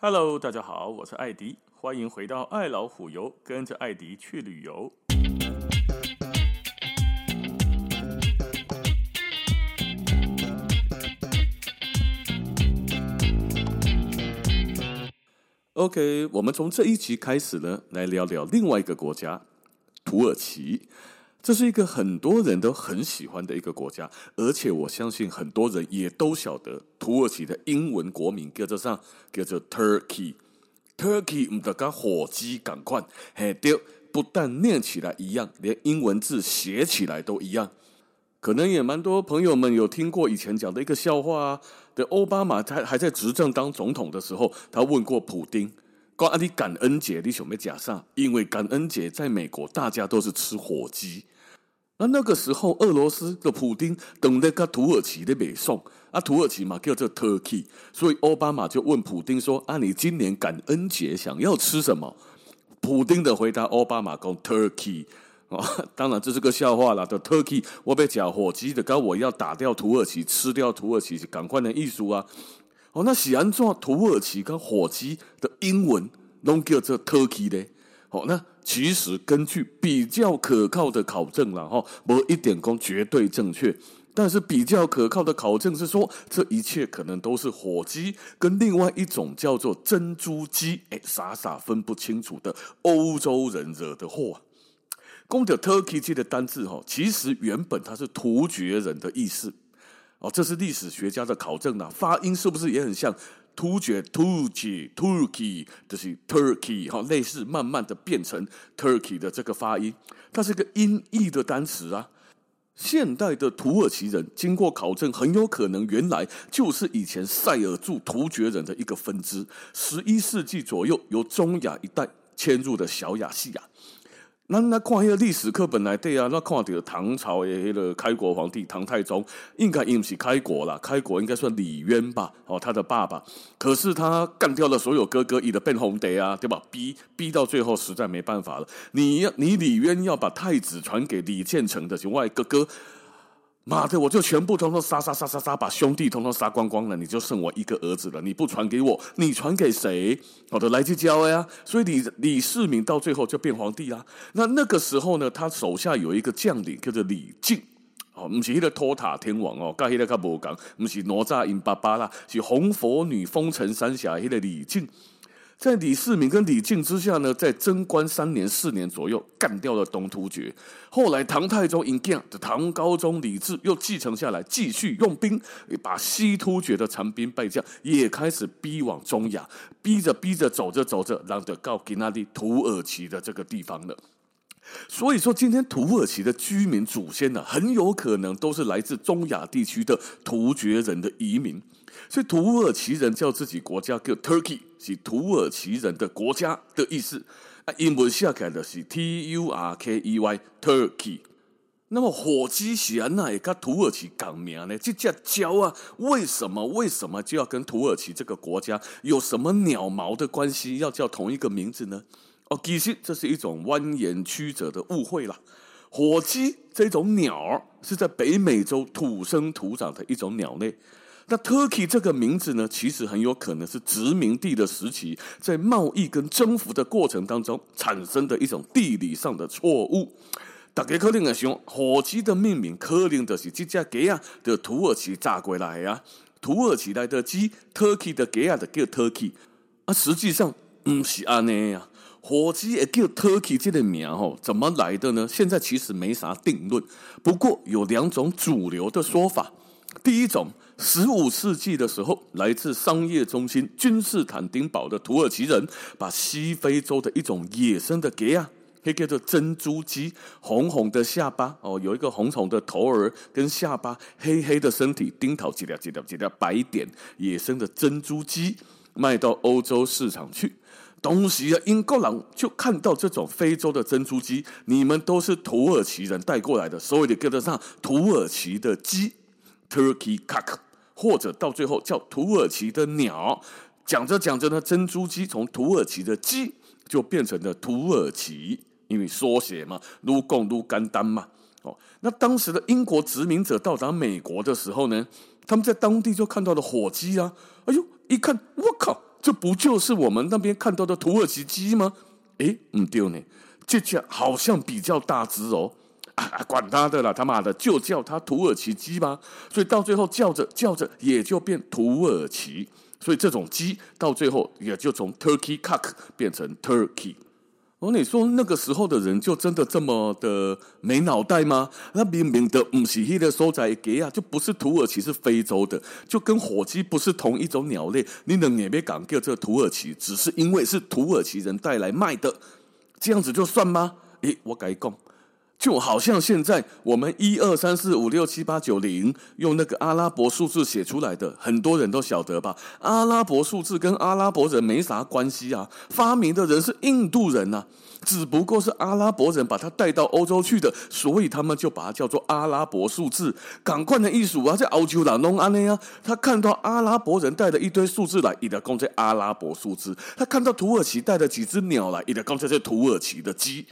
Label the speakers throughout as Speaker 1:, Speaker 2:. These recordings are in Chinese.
Speaker 1: Hello，大家好，我是艾迪，欢迎回到爱老虎游，跟着艾迪去旅游。OK，我们从这一集开始呢，来聊聊另外一个国家——土耳其。这是一个很多人都很喜欢的一个国家，而且我相信很多人也都晓得土耳其的英文国名叫做啥？叫做 Turkey。Turkey 唔得个火鸡赶快，嘿对，不但念起来一样，连英文字写起来都一样。可能也蛮多朋友们有听过以前讲的一个笑话啊，的奥巴马他还在执政当总统的时候，他问过普丁。关阿你感恩节，你想没假啥？因为感恩节在美国，大家都是吃火鸡。那那个时候，俄罗斯的普丁等那个土耳其的北宋啊，土耳其嘛叫做 Turkey，所以奥巴马就问普丁说：“啊，你今年感恩节想要吃什么？”普丁的回答：“奥巴马讲 Turkey 啊，当然这是个笑话了。的 Turkey，我被讲火鸡的，刚我要打掉土耳其，吃掉土耳其，赶快的艺术啊！”哦，那喜安做土耳其跟火鸡的英文都叫做 Turkey 的。哦，那其实根据比较可靠的考证了哈，不一点功绝对正确，但是比较可靠的考证是说，这一切可能都是火鸡跟另外一种叫做珍珠鸡，哎，傻傻分不清楚的欧洲人惹的祸。公的 Turkey 这个单字哈，其实原本它是突厥人的意思。哦，这是历史学家的考证呐，发音是不是也很像突厥 Turkey Turkey 就是 Turkey 哈，类似慢慢的变成 Turkey 的这个发音，它是个音译的单词啊。现代的土耳其人经过考证，很有可能原来就是以前塞尔柱突厥人的一个分支，十一世纪左右由中亚一带迁入的小亚细亚。那那看迄个历史课本来对啊，那看到唐朝的那个开国皇帝唐太宗，应该应不是开国啦，开国应该算李渊吧，哦，他的爸爸。可是他干掉了所有哥哥，以的变红蝶啊，对吧？逼逼到最后实在没办法了，你要你李渊要把太子传给李建成的另外哥哥。妈的！我就全部通通杀杀杀杀杀，把兄弟通通杀光光了，你就剩我一个儿子了。你不传给我，你传给谁？我的来去教呀。所以李李世民到最后就变皇帝啦。那那个时候呢，他手下有一个将领叫做李靖，哦，不是那个托塔天王哦，跟那个不讲，不是哪吒因爸爸啦，是红佛女封神三侠那个李靖。在李世民跟李靖之下呢，在贞观三年、四年左右干掉了东突厥。后来唐太宗引进的唐高宗李治又继承下来，继续用兵，把西突厥的残兵败将也开始逼往中亚，逼着逼着走着走着，让得到给那里土耳其的这个地方了。所以说，今天土耳其的居民祖先呢，很有可能都是来自中亚地区的突厥人的移民。所以土耳其人叫自己国家叫 Turkey，是土耳其人的国家的意思。啊，英文写起来的是 T U R K E Y，Turkey。那么火鸡喜安娜也跟土耳其港名呢？这叫焦啊？为什么？为什么就要跟土耳其这个国家有什么鸟毛的关系？要叫同一个名字呢？哦，其实这是一种蜿蜒曲折的误会啦。火鸡这种鸟是在北美洲土生土长的一种鸟类。那 Turkey 这个名字呢，其实很有可能是殖民地的时期，在贸易跟征服的过程当中产生的一种地理上的错误。大家可能会想，火鸡的命名可能就是这只鸡啊的土耳其炸过来啊，土耳其来的鸡，Turkey 的鸡啊的叫 Turkey 啊，实际上不是这样啊，火鸡也叫 Turkey 这个名哦，怎么来的呢？现在其实没啥定论，不过有两种主流的说法，第一种。十五世纪的时候，来自商业中心君士坦丁堡的土耳其人，把西非洲的一种野生的鸡啊，可以叫做珍珠鸡，红红的下巴哦，有一个红红的头儿跟下巴，黑黑的身体，丁头几条几条几条白点，野生的珍珠鸡卖到欧洲市场去。东西啊，英国人就看到这种非洲的珍珠鸡，你们都是土耳其人带过来的，所以你跟得上土耳其的鸡，Turkey cock。或者到最后叫土耳其的鸟，讲着讲着呢，珍珠鸡从土耳其的鸡就变成了土耳其，因为缩写嘛，撸贡撸干丹嘛。哦，那当时的英国殖民者到达美国的时候呢，他们在当地就看到了火鸡啊，哎呦，一看，我靠，这不就是我们那边看到的土耳其鸡吗？哎，唔丢呢，这家好像比较大只哦。管他的啦，他妈的，就叫它土耳其鸡吧。所以到最后叫着叫着，也就变土耳其。所以这种鸡到最后也就从 Turkey cock 变成 Turkey。哦，你说那个时候的人就真的这么的没脑袋吗？那明明的唔是迄个所在给啊，就不是土耳其，是非洲的，就跟火鸡不是同一种鸟类。你能也别敢叫这土耳其，只是因为是土耳其人带来卖的，这样子就算吗？诶，我改讲。就好像现在我们一二三四五六七八九零用那个阿拉伯数字写出来的，很多人都晓得吧？阿拉伯数字跟阿拉伯人没啥关系啊，发明的人是印度人呐，只不过是阿拉伯人把它带到欧洲去的，所以他们就把它叫做阿拉伯数字。赶快的艺术啊，在欧洲人弄安呢啊，他看到阿拉伯人带了一堆数字来，一的讲这阿拉伯数字；他看到土耳其带了几只鸟来，一的讲这是土耳其的鸡，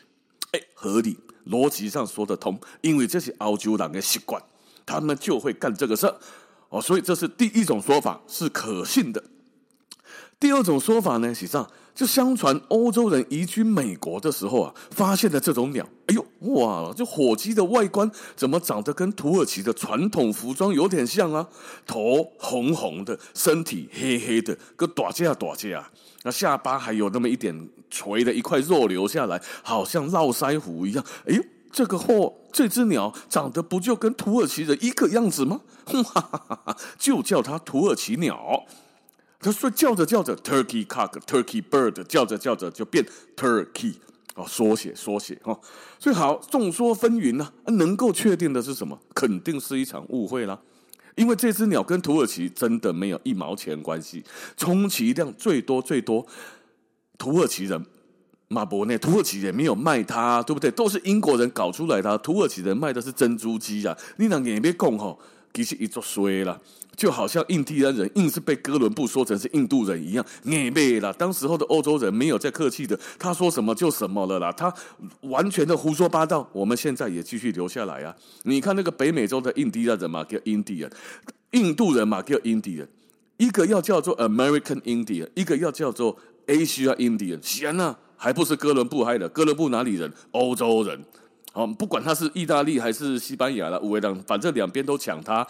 Speaker 1: 哎，合理。逻辑上说得通，因为这是欧洲人的习惯，他们就会干这个事哦，所以这是第一种说法是可信的。第二种说法呢，实际上就相传欧洲人移居美国的时候啊，发现了这种鸟，哎呦哇，这火鸡的外观怎么长得跟土耳其的传统服装有点像啊？头红红的，身体黑黑的，个大架大架啊，那下巴还有那么一点垂的一块肉留下来，好像络腮胡一样。哎呦，这个货，这只鸟长得不就跟土耳其人一个样子吗？哈哈哈哈，就叫它土耳其鸟。他说叫着叫着，Turkey cock，Turkey bird，叫着叫着就变 Turkey 哦，缩写缩写哈。所以好，众说纷纭呢，能够确定的是什么？肯定是一场误会啦。因为这只鸟跟土耳其真的没有一毛钱关系，充其量最多最多，土耳其人马博内，土耳其人没有卖它，对不对？都是英国人搞出来的，土耳其人卖的是珍珠鸡呀，你俩也别讲吼。其实一座衰了，就好像印第安人硬是被哥伦布说成是印度人一样，你背了。当时候的欧洲人没有再客气的，他说什么就什么了啦，他完全的胡说八道。我们现在也继续留下来啊！你看那个北美洲的印第安人嘛，叫 Indian；印度人嘛，叫 Indian。一个要叫做 American Indian，一个要叫做 Asia Indian。闲呐，还不是哥伦布害的？哥伦布哪里人？欧洲人。哦，不管他是意大利还是西班牙了，五位党反正两边都抢他。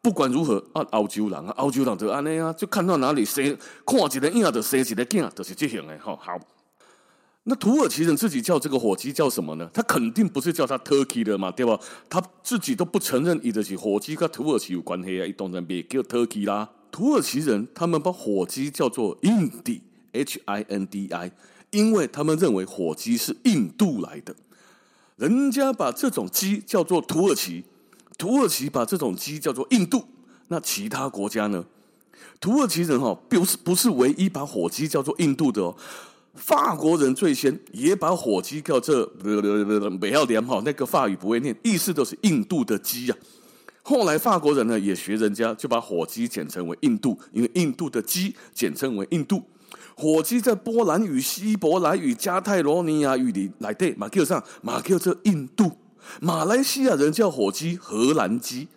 Speaker 1: 不管如何啊，欧洲人啊，欧洲人就安尼啊，就看到哪里谁看一个影就生一个囝，就是这样的哈。好，那土耳其人自己叫这个火鸡叫什么呢？他肯定不是叫他 Turkey 的嘛，对吧？他自己都不承认，伊就是火鸡跟土耳其有关系啊，伊当然别叫 Turkey 啦。土耳其人他们把火鸡叫做 Indi，H I N D I，因为他们认为火鸡是印度来的。人家把这种鸡叫做土耳其，土耳其把这种鸡叫做印度，那其他国家呢？土耳其人哈，不是不是唯一把火鸡叫做印度的哦。法国人最先也把火鸡叫做不要脸哈，那个法语不会念，意思都是印度的鸡呀。后来法国人呢也学人家，就把火鸡简称为印度，因为印度的鸡简称为印度。火鸡在波兰语、希伯来语、加泰罗尼亚语里来对，马叫上马叫这印度，马来西亚人叫火鸡荷兰鸡，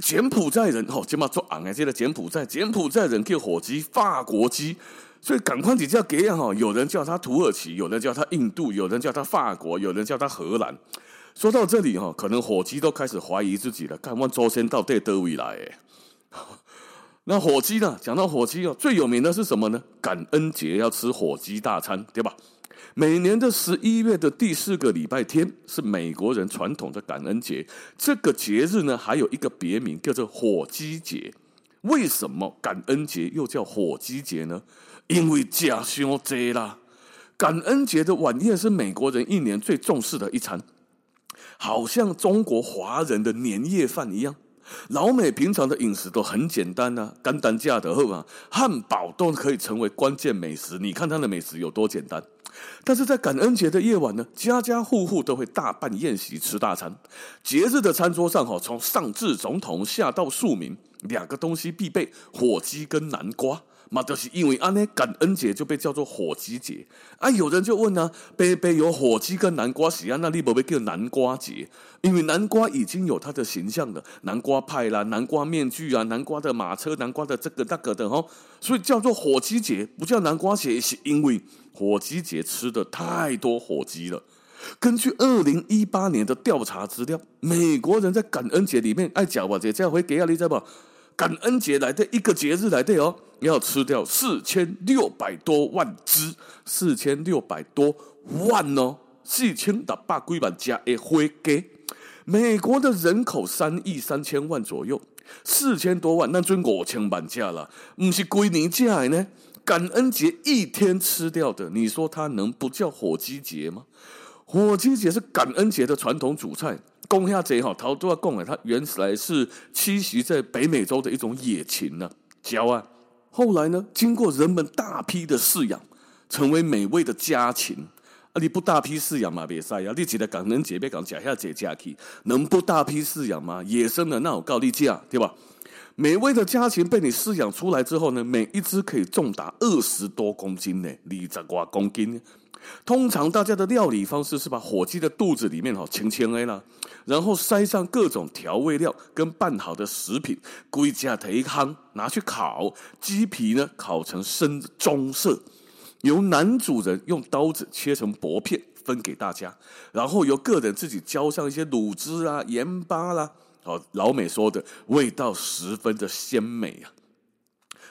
Speaker 1: 柬埔寨人吼，这么做昂哎，这个柬埔寨柬埔寨人叫火鸡法国鸡，所以赶快你叫给样哈，有人叫他土耳其，有人叫他印度，有人叫他法国，有人叫他荷兰。说到这里哈，可能火鸡都开始怀疑自己了，看我祖先到底得位来。那火鸡呢？讲到火鸡哦，最有名的是什么呢？感恩节要吃火鸡大餐，对吧？每年的十一月的第四个礼拜天是美国人传统的感恩节。这个节日呢，还有一个别名叫做火鸡节。为什么感恩节又叫火鸡节呢？因为假伤济啦。感恩节的晚宴是美国人一年最重视的一餐，好像中国华人的年夜饭一样。老美平常的饮食都很简单呐，简单价的后啊，汉堡都可以成为关键美食。你看他的美食有多简单，但是在感恩节的夜晚呢，家家户户都会大办宴席吃大餐。节日的餐桌上哈，从上至总统，下到庶民，两个东西必备：火鸡跟南瓜。嘛，就是因为安呢，感恩节就被叫做火鸡节啊。有人就问呢、啊，北北有火鸡跟南瓜喜啊，那你不会叫南瓜节？因为南瓜已经有它的形象了，南瓜派啦，南瓜面具啊，南瓜的马车，南瓜的这个那个的哦，所以叫做火鸡节，不叫南瓜节，是因为火鸡节吃的太多火鸡了。根据二零一八年的调查资料，美国人在感恩节里面爱讲话这这回给啊，你知道不？感恩节来的一个节日来的哦，要吃掉四千六百多万只，四千六百多万哦，四千六百几万家的火鸡。美国的人口三亿三千万左右，四千多万，那就五千万家了，不是归你家呢？感恩节一天吃掉的，你说它能不叫火鸡节吗？火鸡节是感恩节的传统主菜。公鸭贼哈，他都要供哎，它原来是栖息在北美洲的一种野禽呢，鸟啊。后来呢，经过人们大批的饲养，成为美味的家禽啊。你不大批饲养嘛，别塞呀。你记得感恩节别讲假下节假期，能不大批饲养吗？野生的那种高丽价，对吧？美味的家禽被你饲养出来之后呢，每一只可以重达二十多公斤呢，二十多公斤。通常大家的料理方式是把火鸡的肚子里面哈清清 A 啦，然后塞上各种调味料跟拌好的食品，归家提汤拿去烤，鸡皮呢烤成深棕色，由男主人用刀子切成薄片分给大家，然后由个人自己浇上一些卤汁啊、盐巴啦，好老美说的味道十分的鲜美啊，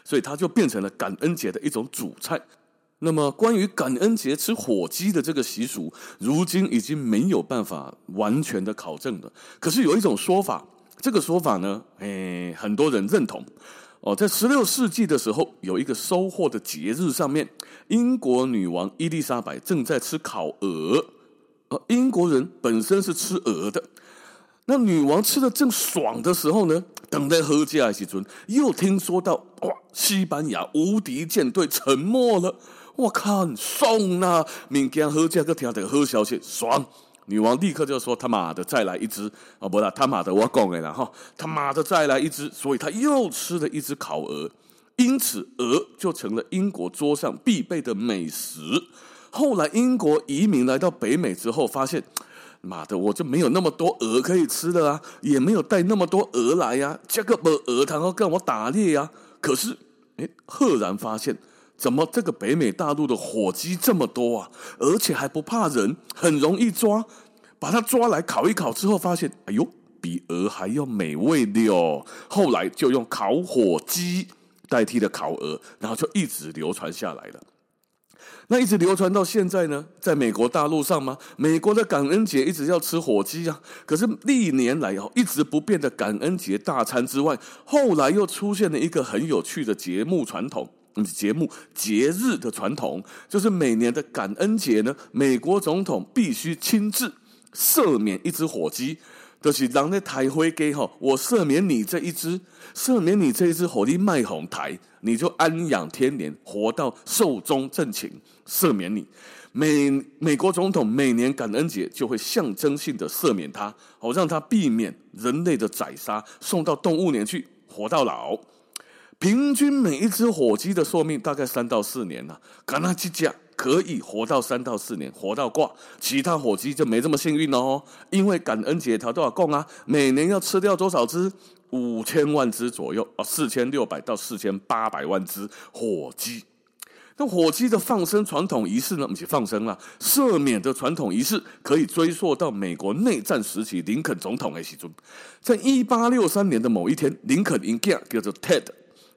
Speaker 1: 所以它就变成了感恩节的一种主菜。那么，关于感恩节吃火鸡的这个习俗，如今已经没有办法完全的考证了。可是有一种说法，这个说法呢，诶，很多人认同。哦，在十六世纪的时候，有一个收获的节日上面，英国女王伊丽莎白正在吃烤鹅。呃，英国人本身是吃鹅的，那女王吃的正爽的时候呢，等待喝鸡的时阵，又听说到哇，西班牙无敌舰队沉没了。我靠，爽呐！明天喝这个听的好消息，爽！女王立刻就说：“他妈的，再来一只！”哦，不啦，他妈的，我讲的啦哈！他妈的，再来一只！所以他又吃了一只烤鹅，因此鹅就成了英国桌上必备的美食。后来英国移民来到北美之后，发现妈的，我就没有那么多鹅可以吃的啊，也没有带那么多鹅来呀，这个没鹅，然后跟我打猎呀。可是，哎，赫然发现。怎么这个北美大陆的火鸡这么多啊？而且还不怕人，很容易抓。把它抓来烤一烤之后，发现哎呦，比鹅还要美味的哦。后来就用烤火鸡代替了烤鹅，然后就一直流传下来了。那一直流传到现在呢？在美国大陆上吗？美国的感恩节一直要吃火鸡啊。可是历年来哦，一直不变的感恩节大餐之外，后来又出现了一个很有趣的节目传统。节目节日的传统就是每年的感恩节呢，美国总统必须亲自赦免一只火鸡，就是让那台灰给哈，我赦免你这一只，赦免你这一只火鸡卖红台，你就安养天年，活到寿终正寝，赦免你。美美国总统每年感恩节就会象征性的赦免他，好让他避免人类的宰杀，送到动物园去，活到老。平均每一只火鸡的寿命大概三到四年呐，干那几家可以活到三到四年，活到挂，其他火鸡就没这么幸运哦。因为感恩节它都要供啊，每年要吃掉多少只？五千万只左右啊，四千六百到四千八百万只火鸡。那火鸡的放生传统仪式呢？不是放生了，赦免的传统仪式可以追溯到美国内战时期，林肯总统的时阵，在一八六三年的某一天，林肯因囝叫做 Ted。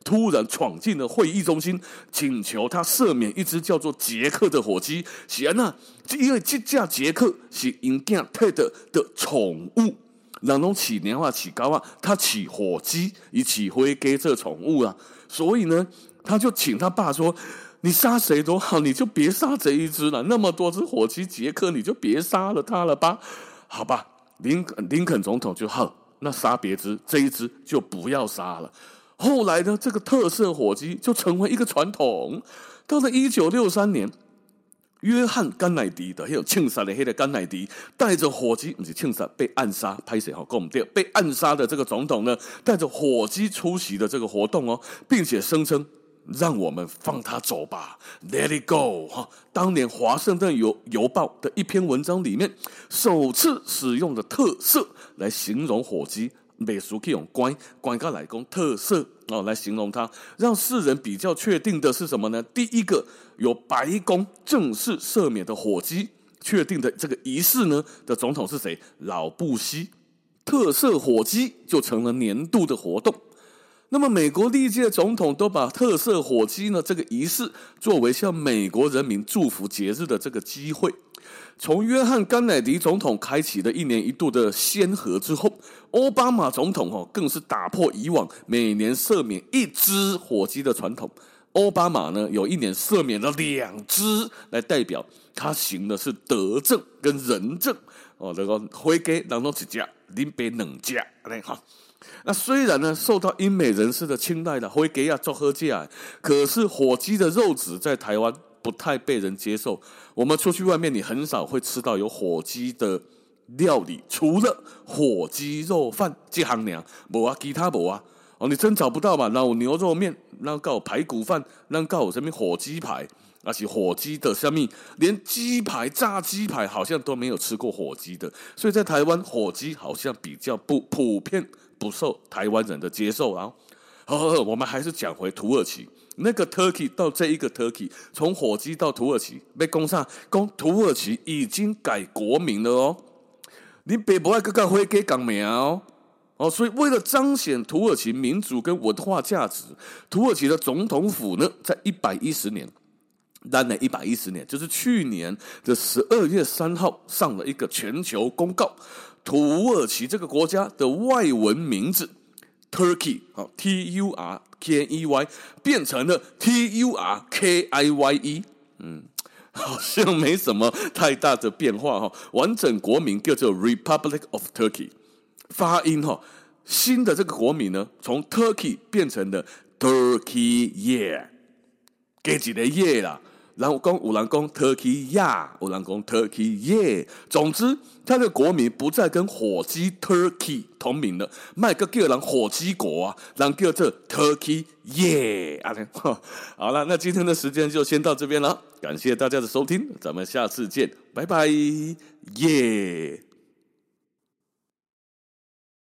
Speaker 1: 突然闯进了会议中心，请求他赦免一只叫做杰克的火鸡。显然呢，因为这架杰克是因囝泰德的宠物，然后起年华起高啊，他起火鸡，以起灰给这宠物啊，所以呢，他就请他爸说：“你杀谁都好，你就别杀这一只了。那么多只火鸡，杰克你就别杀了他了吧？好吧。”林林肯总统就好，那杀别只，这一只就不要杀了。后来呢，这个特色火鸡就成为一个传统。到了一九六三年，约翰甘乃迪的还有庆杀的黑的甘乃迪带着火鸡，不是庆杀被暗杀，拍谁好共掉？被暗杀的这个总统呢，带着火鸡出席的这个活动哦，并且声称让我们放他走吧，Let it go！哈，当年《华盛顿邮邮报》的一篇文章里面，首次使用的特色来形容火鸡，美俗可以用关关个来讲特色哦来形容它，让世人比较确定的是什么呢？第一个由白宫正式赦免的火鸡，确定的这个仪式呢的总统是谁？老布希，特赦火鸡就成了年度的活动。那么，美国历届总统都把特赦火鸡呢这个仪式作为向美国人民祝福节日的这个机会。从约翰甘乃迪总统开启了一年一度的先河之后，奥巴马总统哦更是打破以往每年赦免一只火鸡的传统。奥巴马呢有一年赦免了两只，来代表他行的是德政跟仁政哦。这个火鸡当中几家，林北冷家来哈。那虽然呢受到英美人士的青睐的，会给亚做喝价，可是火鸡的肉质在台湾不太被人接受。我们出去外面，你很少会吃到有火鸡的料理，除了火鸡肉饭这行娘，无啊，其他无啊。哦，你真找不到嘛？然后牛肉面，然后搞排骨饭，然后搞什么火鸡排，而且火鸡的下面连鸡排、炸鸡排好像都没有吃过火鸡的，所以在台湾火鸡好像比较不普遍。不受台湾人的接受啊！好，好，好，我们还是讲回土耳其那个 Turkey 到这一个 Turkey，从火鸡到土耳其被攻上，攻土耳其已经改国名了哦。你别不爱个个会给港苗哦，所以为了彰显土耳其民族跟文化价值，土耳其的总统府呢，在一百一十年，当年一百一十年就是去年的十二月三号上了一个全球公告。土耳其这个国家的外文名字 Turkey 好 T U R K E Y 变成了 T U R K I Y E，嗯，好像没什么太大的变化哈。完整国名叫做 Republic of Turkey，发音哈，新的这个国名呢，从 Turkey 变成了 Turkey Yeah，给几个 Yeah 啦。然后讲有人讲 Turkey 呀，有人讲 Turkey 耶。总之，它的国名不再跟火鸡 Turkey 同名了，卖个叫人火鸡国啊，人叫做 Turkey 耶。啊 好了，那今天的时间就先到这边了，感谢大家的收听，咱们下次见，拜拜耶。